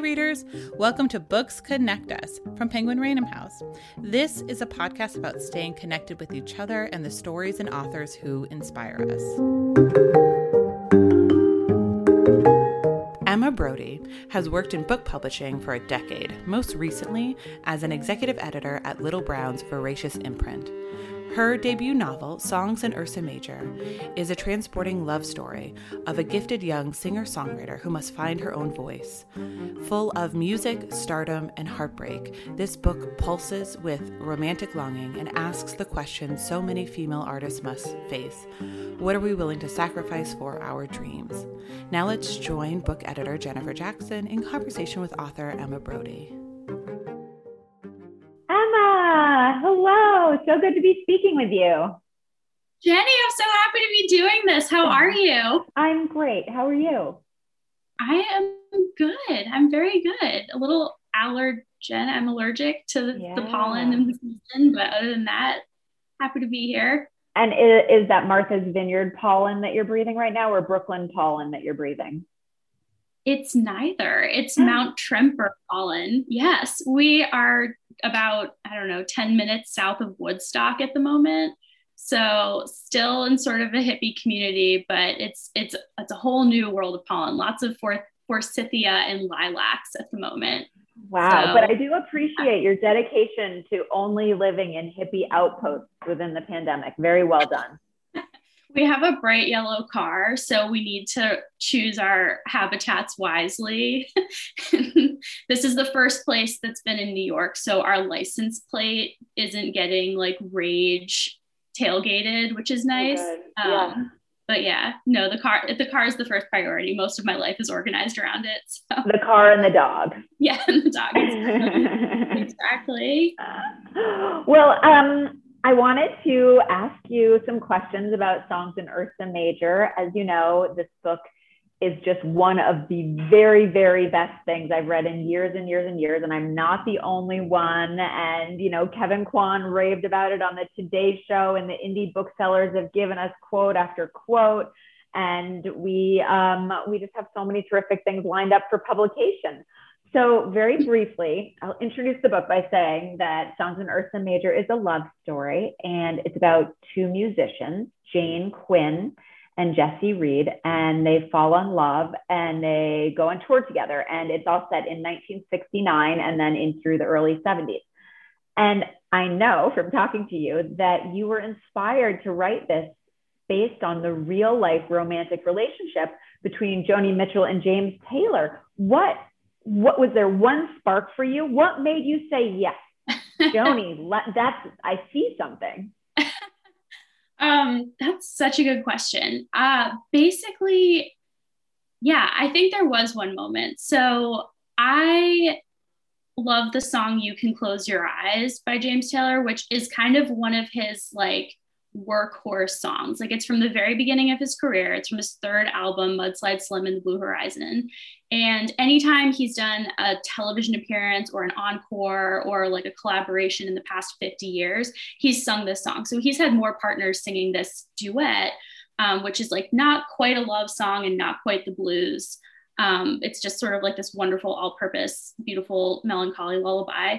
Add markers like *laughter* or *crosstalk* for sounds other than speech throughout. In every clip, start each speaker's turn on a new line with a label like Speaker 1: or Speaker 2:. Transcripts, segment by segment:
Speaker 1: readers. Welcome to Books Connect Us from Penguin Random House. This is a podcast about staying connected with each other and the stories and authors who inspire us. Emma Brodie has worked in book publishing for a decade, most recently as an executive editor at Little Brown's Voracious imprint. Her debut novel, Songs in Ursa Major, is a transporting love story of a gifted young singer songwriter who must find her own voice. Full of music, stardom, and heartbreak, this book pulses with romantic longing and asks the question so many female artists must face What are we willing to sacrifice for our dreams? Now let's join book editor Jennifer Jackson in conversation with author Emma Brodie.
Speaker 2: Oh, hello. So good to be speaking with you.
Speaker 3: Jenny, I'm so happy to be doing this. How are you?
Speaker 2: I'm great. How are you?
Speaker 3: I am good. I'm very good. A little allergen. I'm allergic to yeah. the pollen in the season, but other than that, happy to be here.
Speaker 2: And is, is that Martha's Vineyard pollen that you're breathing right now or Brooklyn pollen that you're breathing?
Speaker 3: It's neither. It's oh. Mount Tremper pollen. Yes, we are about, I don't know, 10 minutes south of Woodstock at the moment. So still in sort of a hippie community, but it's it's it's a whole new world of pollen. Lots of forth, forsythia and lilacs at the moment.
Speaker 2: Wow, so, but I do appreciate your dedication to only living in hippie outposts within the pandemic. Very well done
Speaker 3: we have a bright yellow car, so we need to choose our habitats wisely. *laughs* this is the first place that's been in New York, so our license plate isn't getting like rage tailgated, which is nice. Oh, yeah. Um, but yeah, no, the car the car is the first priority. Most of my life is organized around it.
Speaker 2: So. The car and the dog. *laughs*
Speaker 3: Yeah, and the dog. *laughs* exactly.
Speaker 2: Well, um, I wanted to ask you some questions about songs in Ursa Major. As you know, this book is just one of the very, very best things I've read in years and years and years. And I'm not the only one. And, you know, Kevin Kwan raved about it on the Today Show, and the indie booksellers have given us quote after quote. And we, um, we just have so many terrific things lined up for publication. So, very briefly, I'll introduce the book by saying that Songs in Ursa Major is a love story, and it's about two musicians, Jane Quinn and Jesse Reed, and they fall in love and they go on tour together. And it's all set in 1969 and then in through the early 70s. And I know from talking to you that you were inspired to write this based on the real life romantic relationship between Joni Mitchell and James Taylor. What what was there one spark for you? What made you say yes, *laughs* Joni? let, that's I see something. *laughs*
Speaker 3: um, that's such a good question. Uh, basically, yeah, I think there was one moment. So I love the song "You Can Close Your Eyes" by James Taylor, which is kind of one of his like workhorse songs. Like it's from the very beginning of his career. It's from his third album, Mudslide Slim and the Blue Horizon. And anytime he's done a television appearance or an encore or like a collaboration in the past 50 years, he's sung this song. So he's had more partners singing this duet, um, which is like not quite a love song and not quite the blues. Um, it's just sort of like this wonderful, all purpose, beautiful, melancholy lullaby.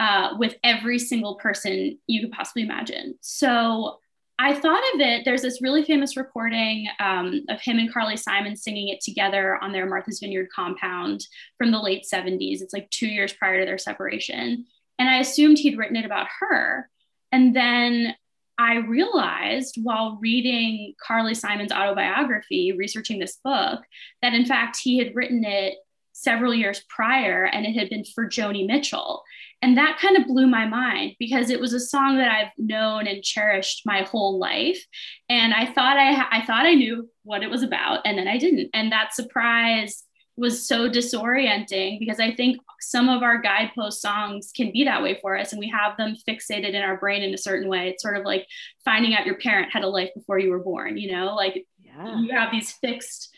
Speaker 3: Uh, with every single person you could possibly imagine. So I thought of it. There's this really famous recording um, of him and Carly Simon singing it together on their Martha's Vineyard compound from the late 70s. It's like two years prior to their separation. And I assumed he'd written it about her. And then I realized while reading Carly Simon's autobiography, researching this book, that in fact he had written it several years prior and it had been for Joni Mitchell. And that kind of blew my mind because it was a song that I've known and cherished my whole life. And I thought I, I thought I knew what it was about and then I didn't. And that surprise was so disorienting because I think some of our guidepost songs can be that way for us and we have them fixated in our brain in a certain way. It's sort of like finding out your parent had a life before you were born, you know, like yeah. you have these fixed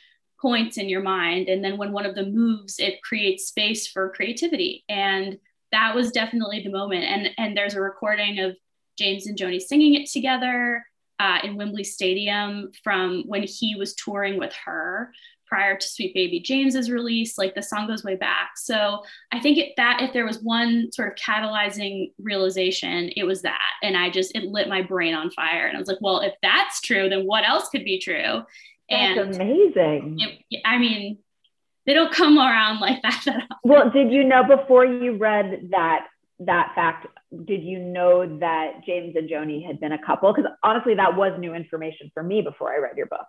Speaker 3: points in your mind and then when one of them moves it creates space for creativity and that was definitely the moment and and there's a recording of james and joni singing it together uh, in wembley stadium from when he was touring with her prior to Sweet Baby James's release. Like the song goes way back. So I think it, that if there was one sort of catalyzing realization, it was that. And I just, it lit my brain on fire. And I was like, well, if that's true, then what else could be true?
Speaker 2: That's and amazing.
Speaker 3: It, I mean, they don't come around like that. that
Speaker 2: well, did you know before you read that that fact? Did you know that James and Joni had been a couple? Because honestly, that was new information for me before I read your book.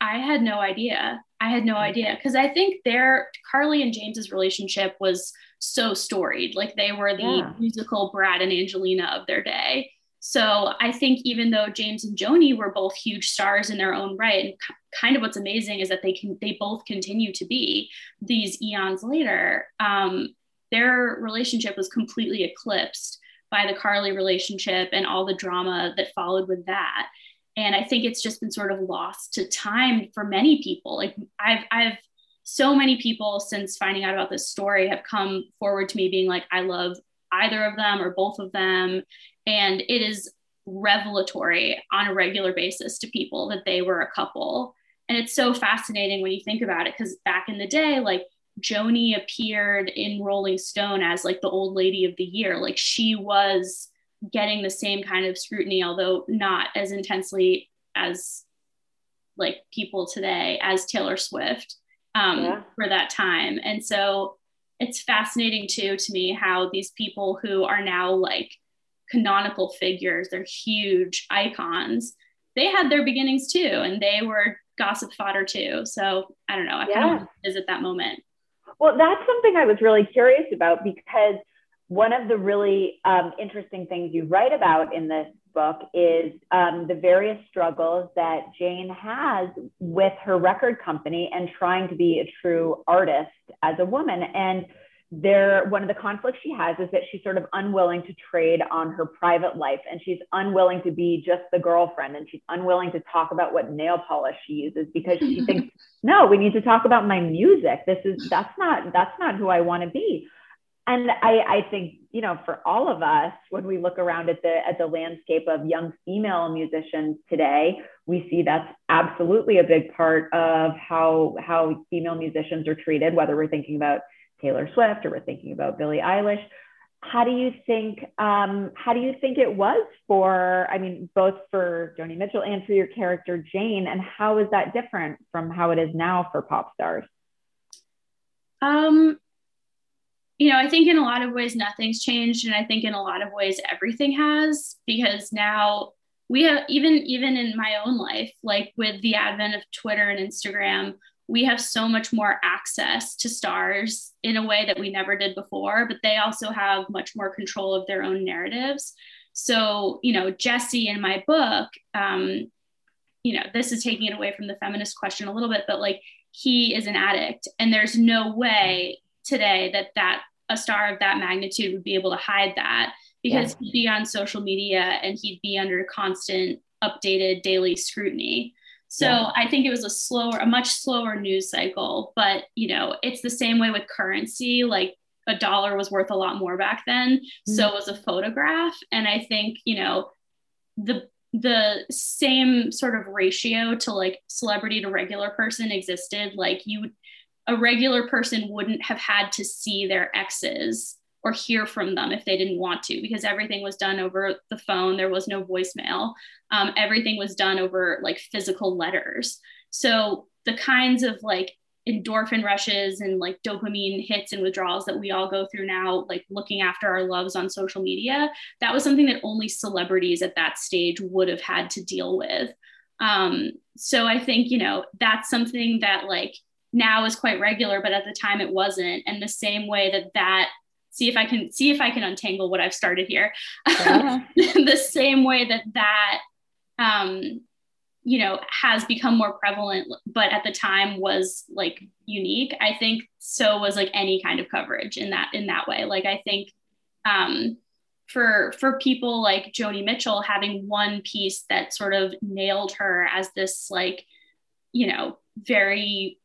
Speaker 3: I had no idea. I had no idea because I think their Carly and James's relationship was so storied. Like they were the yeah. musical Brad and Angelina of their day. So I think even though James and Joni were both huge stars in their own right, and kind of what's amazing is that they can they both continue to be these eons later. Um, their relationship was completely eclipsed by the Carly relationship and all the drama that followed with that. And I think it's just been sort of lost to time for many people. Like I've I've so many people since finding out about this story have come forward to me being like, I love either of them or both of them. And it is revelatory on a regular basis to people that they were a couple. And it's so fascinating when you think about it, because back in the day, like Joni appeared in Rolling Stone as like the old lady of the year. Like she was getting the same kind of scrutiny, although not as intensely as like people today as Taylor Swift um, yeah. for that time. And so it's fascinating too to me how these people who are now like canonical figures, they're huge icons, they had their beginnings too, and they were gossip fodder too. So I don't know. I yeah. kind of visit that moment.
Speaker 2: Well, that's something I was really curious about because one of the really um, interesting things you write about in this book is um, the various struggles that Jane has with her record company and trying to be a true artist as a woman. And there, one of the conflicts she has is that she's sort of unwilling to trade on her private life and she's unwilling to be just the girlfriend and she's unwilling to talk about what nail polish she uses because she *laughs* thinks, no, we need to talk about my music. This is, that's not, that's not who I want to be and I, I think you know for all of us when we look around at the at the landscape of young female musicians today we see that's absolutely a big part of how how female musicians are treated whether we're thinking about taylor swift or we're thinking about billie eilish. How do you think um, how do you think it was for i mean both for joni mitchell and for your character jane and how is that different from how it is now for pop stars?
Speaker 3: Um you know, I think in a lot of ways nothing's changed, and I think in a lot of ways everything has because now we have even even in my own life, like with the advent of Twitter and Instagram, we have so much more access to stars in a way that we never did before. But they also have much more control of their own narratives. So, you know, Jesse in my book, um, you know, this is taking it away from the feminist question a little bit, but like he is an addict, and there's no way today that that a star of that magnitude would be able to hide that because yeah. he'd be on social media and he'd be under constant updated daily scrutiny. So yeah. I think it was a slower, a much slower news cycle, but you know, it's the same way with currency. Like a dollar was worth a lot more back then. Mm-hmm. So was a photograph. And I think, you know, the the same sort of ratio to like celebrity to regular person existed. Like you a regular person wouldn't have had to see their exes or hear from them if they didn't want to because everything was done over the phone. There was no voicemail. Um, everything was done over like physical letters. So the kinds of like endorphin rushes and like dopamine hits and withdrawals that we all go through now like looking after our loves on social media that was something that only celebrities at that stage would have had to deal with. Um, so i think you know that's something that like now is quite regular, but at the time it wasn't. And the same way that that see if I can see if I can untangle what I've started here. Yeah. *laughs* the same way that that um, you know has become more prevalent, but at the time was like unique. I think so was like any kind of coverage in that in that way. Like I think um, for for people like Joni Mitchell having one piece that sort of nailed her as this like you know very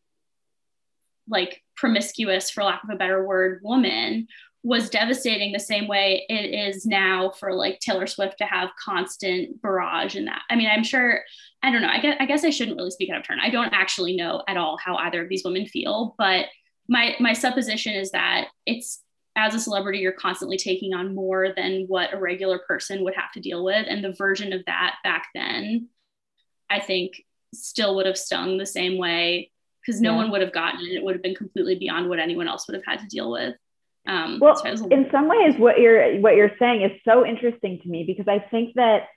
Speaker 3: like promiscuous for lack of a better word woman was devastating the same way it is now for like Taylor Swift to have constant barrage in that. I mean, I'm sure, I don't know, I guess, I guess I shouldn't really speak out of turn. I don't actually know at all how either of these women feel, but my my supposition is that it's as a celebrity, you're constantly taking on more than what a regular person would have to deal with. And the version of that back then, I think, still would have stung the same way because no yeah. one would have gotten it. It would have been completely beyond what anyone else would have had to deal with.
Speaker 2: Um, well, so in some ways, what you're what you're saying is so interesting to me because I think that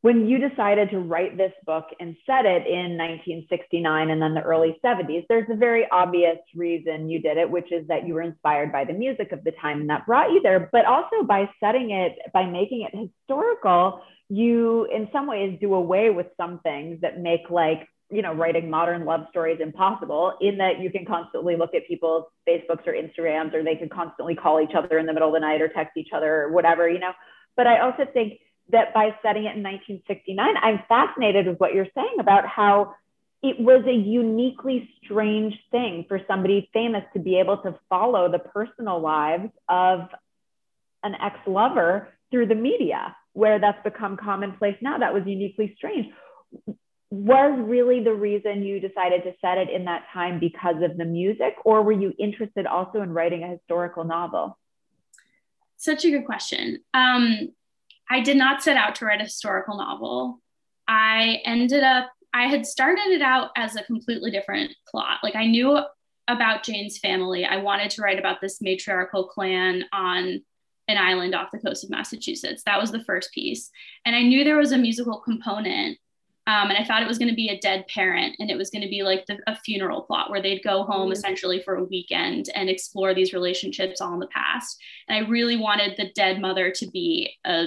Speaker 2: when you decided to write this book and set it in 1969 and then the early 70s, there's a very obvious reason you did it, which is that you were inspired by the music of the time and that brought you there. But also by setting it, by making it historical, you in some ways do away with some things that make like you know writing modern love stories impossible in that you can constantly look at people's facebooks or instagrams or they can constantly call each other in the middle of the night or text each other or whatever you know? But i also think that by setting it in 1969 i'm fascinated with what you're saying about how it was a uniquely strange thing for somebody famous to be able to follow the personal lives of an ex-lover through the media where that's become commonplace now. That was uniquely strange was really the reason you decided to set it in that time because of the music, or were you interested also in writing a historical novel?
Speaker 3: Such a good question. Um, I did not set out to write a historical novel. I ended up, I had started it out as a completely different plot. Like I knew about Jane's family. I wanted to write about this matriarchal clan on an island off the coast of Massachusetts. That was the first piece. And I knew there was a musical component um, and I thought it was going to be a dead parent and it was going to be like the, a funeral plot where they'd go home mm-hmm. essentially for a weekend and explore these relationships all in the past. And I really wanted the dead mother to be a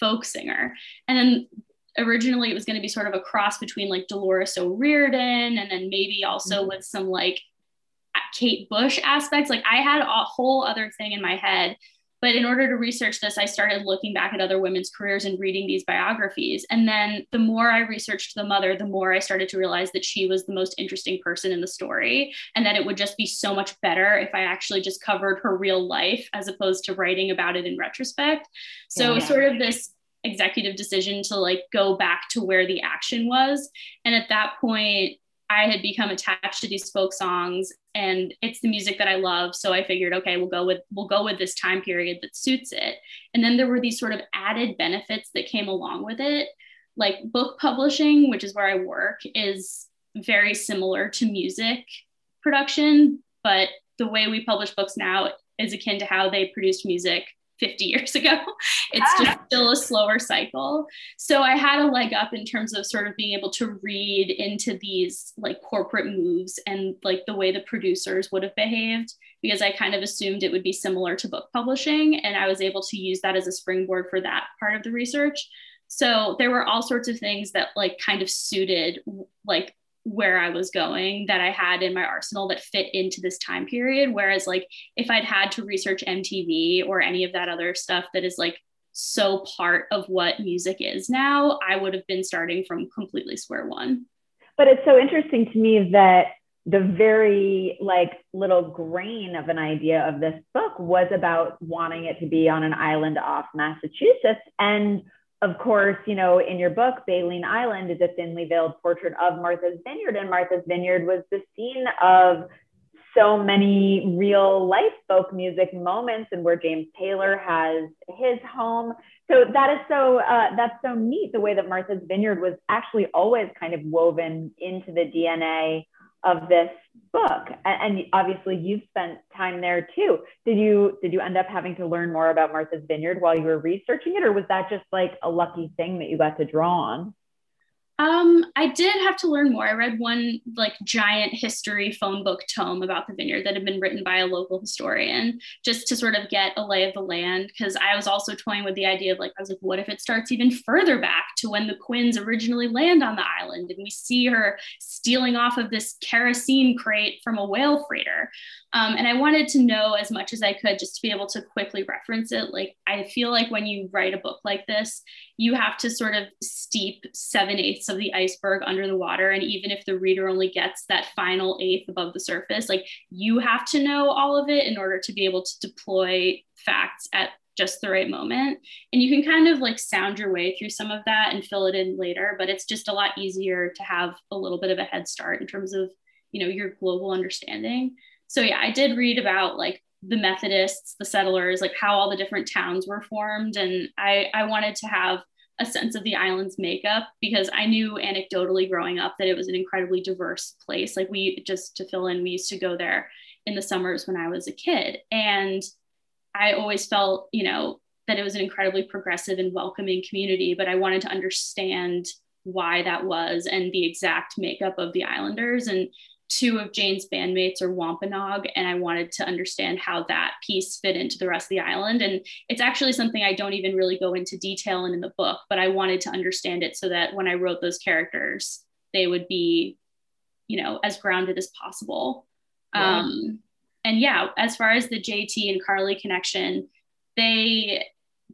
Speaker 3: folk singer. And then originally it was going to be sort of a cross between like Dolores O'Riordan and then maybe also mm-hmm. with some like Kate Bush aspects. Like I had a whole other thing in my head but in order to research this, I started looking back at other women's careers and reading these biographies. And then the more I researched the mother, the more I started to realize that she was the most interesting person in the story and that it would just be so much better if I actually just covered her real life as opposed to writing about it in retrospect. So, yeah. sort of this executive decision to like go back to where the action was. And at that point, I had become attached to these folk songs and it's the music that I love. So I figured, okay, we'll go with we'll go with this time period that suits it. And then there were these sort of added benefits that came along with it. Like book publishing, which is where I work, is very similar to music production, but the way we publish books now is akin to how they produced music 50 years ago. *laughs* It's just ah. still a slower cycle. So I had a leg up in terms of sort of being able to read into these like corporate moves and like the way the producers would have behaved because I kind of assumed it would be similar to book publishing. And I was able to use that as a springboard for that part of the research. So there were all sorts of things that like kind of suited like where I was going that I had in my arsenal that fit into this time period. Whereas, like, if I'd had to research MTV or any of that other stuff that is like so part of what music is now, I would have been starting from completely square one.
Speaker 2: But it's so interesting to me that the very like little grain of an idea of this book was about wanting it to be on an island off Massachusetts and of course, you know, in your book, Baleen Island is a thinly veiled portrait of Martha's Vineyard, and Martha's Vineyard was the scene of so many real life folk music moments and where James Taylor has his home. So that is so uh, that's so neat the way that Martha's Vineyard was actually always kind of woven into the DNA of this book. And obviously you've spent time there too. Did you did you end up having to learn more about martha's vineyard while you were researching it or was that just like a lucky thing that you got to draw on
Speaker 3: um, I did have to learn more. I read one like giant history phone book tome about the vineyard that had been written by a local historian just to sort of get a lay of the land. Cause I was also toying with the idea of like, I was like, what if it starts even further back to when the Quinns originally land on the island and we see her stealing off of this kerosene crate from a whale freighter? Um, and I wanted to know as much as I could just to be able to quickly reference it. Like, I feel like when you write a book like this, you have to sort of steep seven eighths of the iceberg under the water. And even if the reader only gets that final eighth above the surface, like, you have to know all of it in order to be able to deploy facts at just the right moment. And you can kind of like sound your way through some of that and fill it in later, but it's just a lot easier to have a little bit of a head start in terms of, you know, your global understanding so yeah, I did read about like the Methodists, the settlers, like how all the different towns were formed. And I, I wanted to have a sense of the island's makeup because I knew anecdotally growing up that it was an incredibly diverse place. Like we just to fill in, we used to go there in the summers when I was a kid. And I always felt, you know, that it was an incredibly progressive and welcoming community, but I wanted to understand why that was and the exact makeup of the islanders. And two of Jane's bandmates are Wampanoag, and I wanted to understand how that piece fit into the rest of the island. And it's actually something I don't even really go into detail in in the book, but I wanted to understand it so that when I wrote those characters, they would be, you know, as grounded as possible. Yeah. Um, and yeah, as far as the JT and Carly connection, they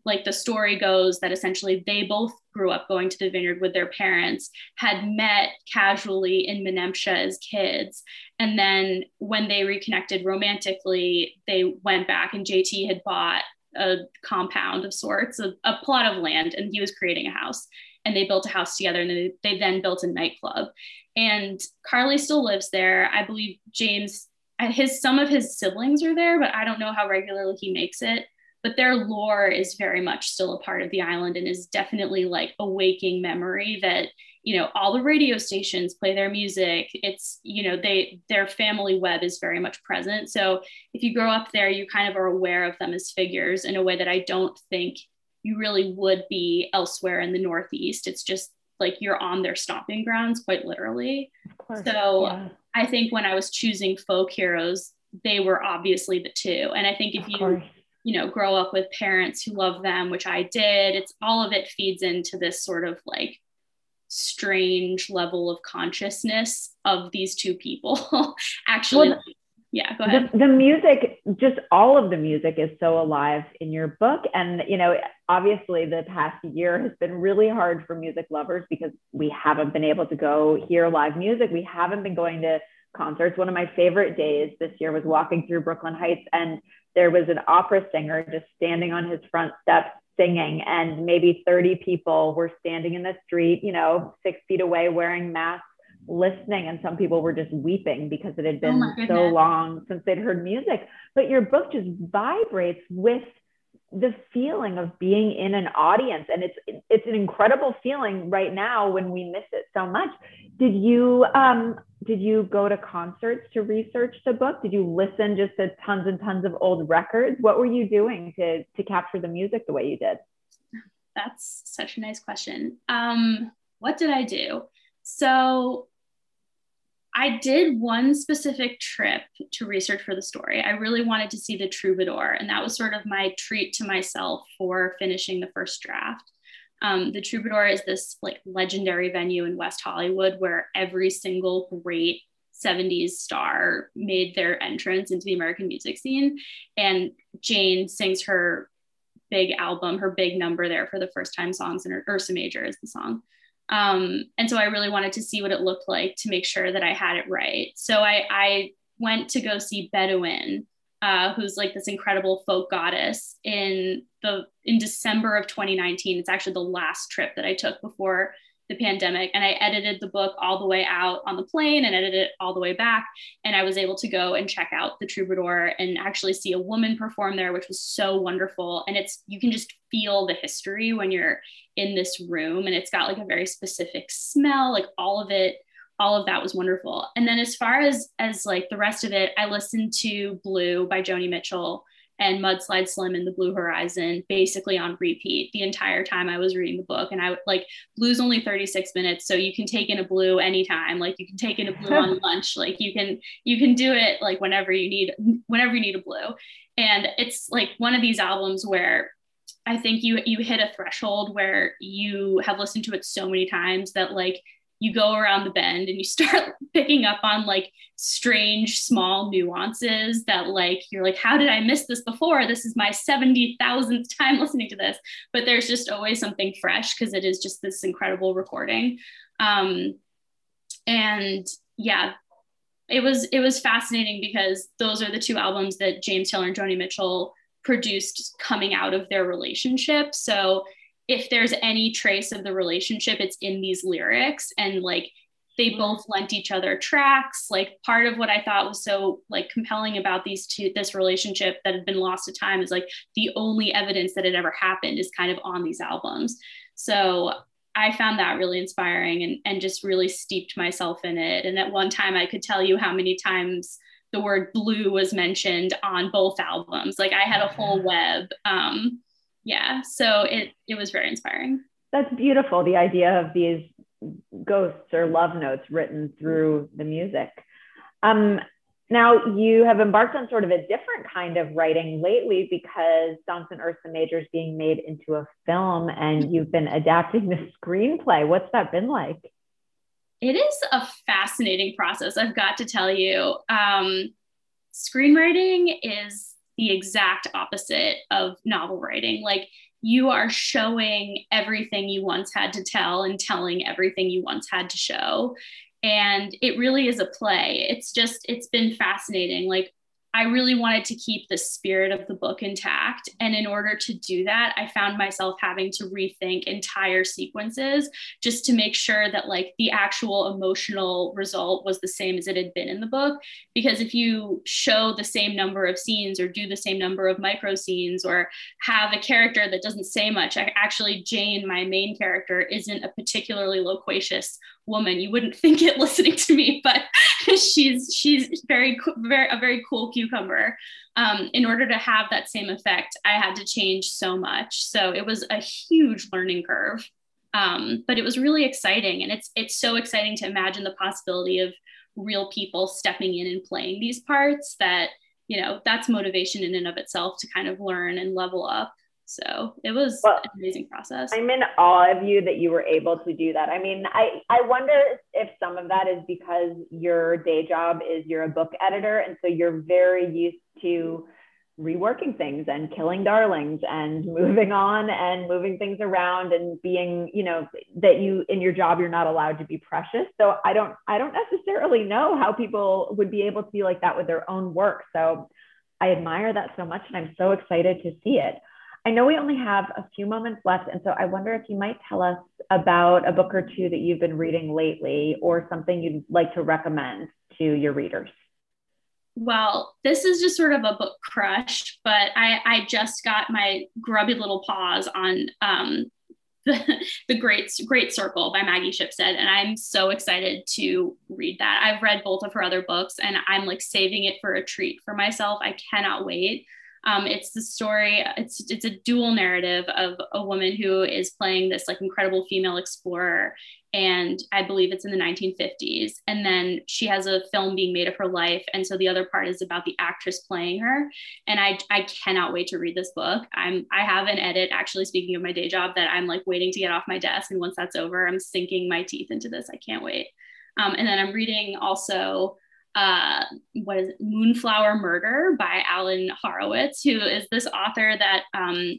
Speaker 3: like the story goes that essentially they both grew up going to the vineyard with their parents, had met casually in Menemsha as kids. And then when they reconnected romantically, they went back and JT had bought a compound of sorts, a, a plot of land, and he was creating a house. And they built a house together and they, they then built a nightclub. And Carly still lives there. I believe James, his some of his siblings are there, but I don't know how regularly he makes it but their lore is very much still a part of the island and is definitely like a waking memory that you know all the radio stations play their music. It's you know they their family web is very much present. So if you grow up there you kind of are aware of them as figures in a way that i don't think you really would be elsewhere in the northeast. It's just like you're on their stomping grounds quite literally. Course, so yeah. i think when i was choosing folk heroes they were obviously the two. And i think if you you know grow up with parents who love them which i did. It's all of it feeds into this sort of like strange level of consciousness of these two people *laughs* actually. Well, yeah go ahead.
Speaker 2: the, the, music just all of the music is so alive in your book. And you know obviously the past year has been really hard for music lovers because we haven't been able to go hear live music. We haven't been going to concerts. One of my favorite days this year was walking through brooklyn heights and there was an opera singer just standing on his front steps singing and maybe 30 people were standing in the street you know six feet away wearing masks listening and some people were just weeping because it had oh been oh so long since they'd heard music. But your book just vibrates with the feeling of being in an audience and it's it's an incredible feeling right now when we miss it so much. Did you um did you go to concerts to research the book? Did you listen just to tons and tons of old records? What were you doing to to capture the music the way you did?
Speaker 3: That's such a nice question. Um what did i do? So I did one specific trip to research for the story. I really wanted to see the troubadour, and that was sort of my treat to myself for finishing the first draft. Um, the troubadour is this like legendary venue in West Hollywood where every single great 70s star made their entrance into the American music scene. And Jane sings her big album, her big number there for the first time songs, and Ursa Major is the song. Um, and so I really wanted to see what it looked like to make sure that I had it right. So I, I went to go see Bedouine, uh, who's like this incredible folk goddess in the in December of 2019. It's actually the last trip that I took before the pandemic and I edited the book all the way out on the plane and edited it all the way back. And I was able to go and check out the troubadour and actually see a woman perform there, which was so wonderful. And it's, you can just feel the history when you're in this room and it's got like a very specific smell, like all of it all of that was wonderful. And then as far as as like the rest of it, I listened to Blue by Joni Mitchell and Mudslide Slim and the Blue Horizon basically on repeat the entire time I was reading the book. And I would like blue's only 36 minutes, so you can take in a blue anytime. Like you can take in a blue on *laughs* lunch. Like you can you can do it like whenever you need whenever you need a blue. And it's like one of these albums where I think you you hit a threshold where you have listened to it so many times that like you go around the bend and you start *laughs* picking up on like strange small nuances that like you're like how did i miss this before? This is my 70,000th time *laughs* listening to this. But there's just always something fresh because it is just this incredible recording. Um, and yeah it was it was fascinating because those are the two albums that james taylor and joni mitchell produced coming out of their relationship. So if there's any trace of the relationship, it's in these lyrics. And like they mm-hmm. both lent each other tracks. Like part of what I thought was so like compelling about these two, this relationship that had been lost to time is like the only evidence that it ever happened is kind of on these albums. So I found that really inspiring and, and just really steeped myself in it. And at one time I could tell you how many times the word blue was mentioned on both albums. Like I had a whole mm-hmm. web. Um, yeah so it it was very inspiring.
Speaker 2: That's beautiful the idea of these ghosts or love notes written through the music. Um, now you have embarked on sort of a different kind of writing lately because songs in ursa major is being made into a film and you've been adapting the screenplay. What's that been like?
Speaker 3: It is a fascinating process i've got to tell you. Um, screenwriting is the exact opposite of novel writing. Like you are showing everything you once had to tell and telling everything you once had to show. And it really is a play. It's just, it's been fascinating. Like I really wanted to keep the spirit of the book intact. And in order to do that, I found myself having to rethink entire sequences just to make sure that like the actual emotional result was the same as it had been in the book. Because if you show the same number of scenes or do the same number of micro scenes or have a character that doesn't say much, actually, Jane, my main character, isn't a particularly loquacious woman. You wouldn't think it *laughs* listening to me, but *laughs* she's she's very very a very cool cucumber. Um, in order to have that same effect, I had to change so much. So it was a huge learning curve. Um, but it was really exciting, and it's it's so exciting to imagine the possibility of real people stepping in and playing these parts. That you know that's motivation in and of itself to kind of learn and level up. So it was well, an amazing process.
Speaker 2: I'm in awe of you that you were able to do that. I mean, I, I wonder if some of that is because your day job is you're a book editor. And so you're very used to reworking things and killing darlings and *laughs* moving on and moving things around and being you know that you in your job you're not allowed to be precious so i don't i don't necessarily know how people would be able to be like that with their own work so i admire that so much and i'm so excited to see it I know we only have a few moments left, and so I wonder if you might tell us about a book or two that you've been reading lately or something you'd like to recommend to your readers.
Speaker 3: Well, this is just sort of a book crush, but I, I just got my grubby little paws on um, *laughs* the, the Great Great Circle by Maggie Shipstead, and I'm so excited to read that. I've read both of her other books, and I'm like saving it for a treat for myself. I cannot wait. Um, it's the story. It's it's a dual narrative of a woman who is playing this like incredible female explorer, and I believe it's in the 1950s. And then she has a film being made of her life, and so the other part is about the actress playing her. And I I cannot wait to read this book. I'm I have an edit actually. Speaking of my day job, that I'm like waiting to get off my desk, and once that's over, I'm sinking my teeth into this. I can't wait. Um, and then I'm reading also uh, what is it? Moonflower Murder by Alan Horowitz, who is this author that um,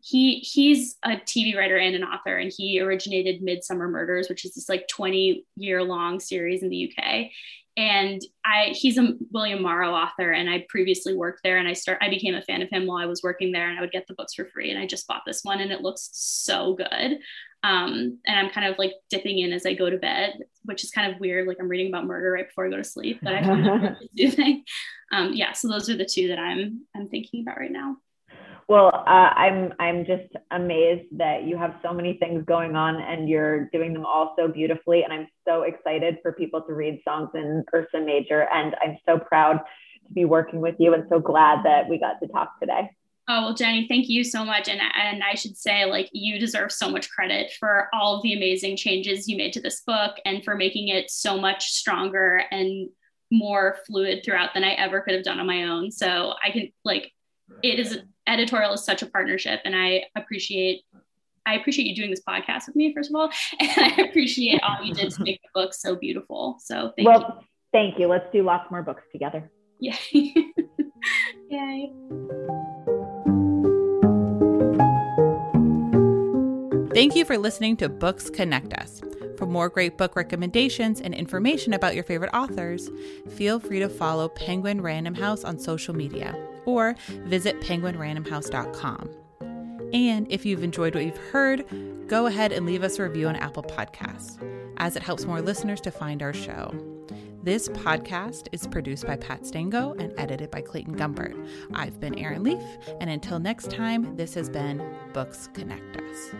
Speaker 3: he he's a TV writer and an author, and he originated Midsomer Murders, which is this like 20 year long series in the UK. And I he's a William Morrow author, and I previously worked there, and I start I became a fan of him while I was working there, and I would get the books for free, and I just bought this one, and it looks so good. Um, and I'm kind of like dipping in as I go to bed, which is kind of weird. Like I'm reading about murder right before I go to sleep, but I kind of *laughs* Um, yeah, so those are the two that I'm I'm thinking about right now.
Speaker 2: Well, uh, I'm I'm just amazed that you have so many things going on and you're doing them all so beautifully. And I'm so excited for people to read songs in Ursa Major. And I'm so proud to be working with you and so glad that we got to talk today.
Speaker 3: Oh, well, Jenny, thank you so much. And, and I should say, like, you deserve so much credit for all of the amazing changes you made to this book and for making it so much stronger and more fluid throughout than I ever could have done on my own. So I can, like, it is editorial is such a partnership, and I appreciate I appreciate you doing this podcast with me, first of all. *laughs* And I appreciate all you did to make the book so beautiful. So thank
Speaker 2: well,
Speaker 3: you.
Speaker 2: Thank you. Let's do lots more books together.
Speaker 3: Yeah. *laughs* Yay.
Speaker 1: Thank you for listening to Books Connect Us. For more great book recommendations and information about your favorite authors, feel free to follow Penguin Random House on social media or visit penguinrandomhouse.com. And if you've enjoyed what you've heard, go ahead and leave us a review on Apple Podcasts, as it helps more listeners to find our show. This podcast is produced by Pat Stango and edited by Clayton Gumbert. I've been Erin Leaf, and until next time, this has been Books Connect Us.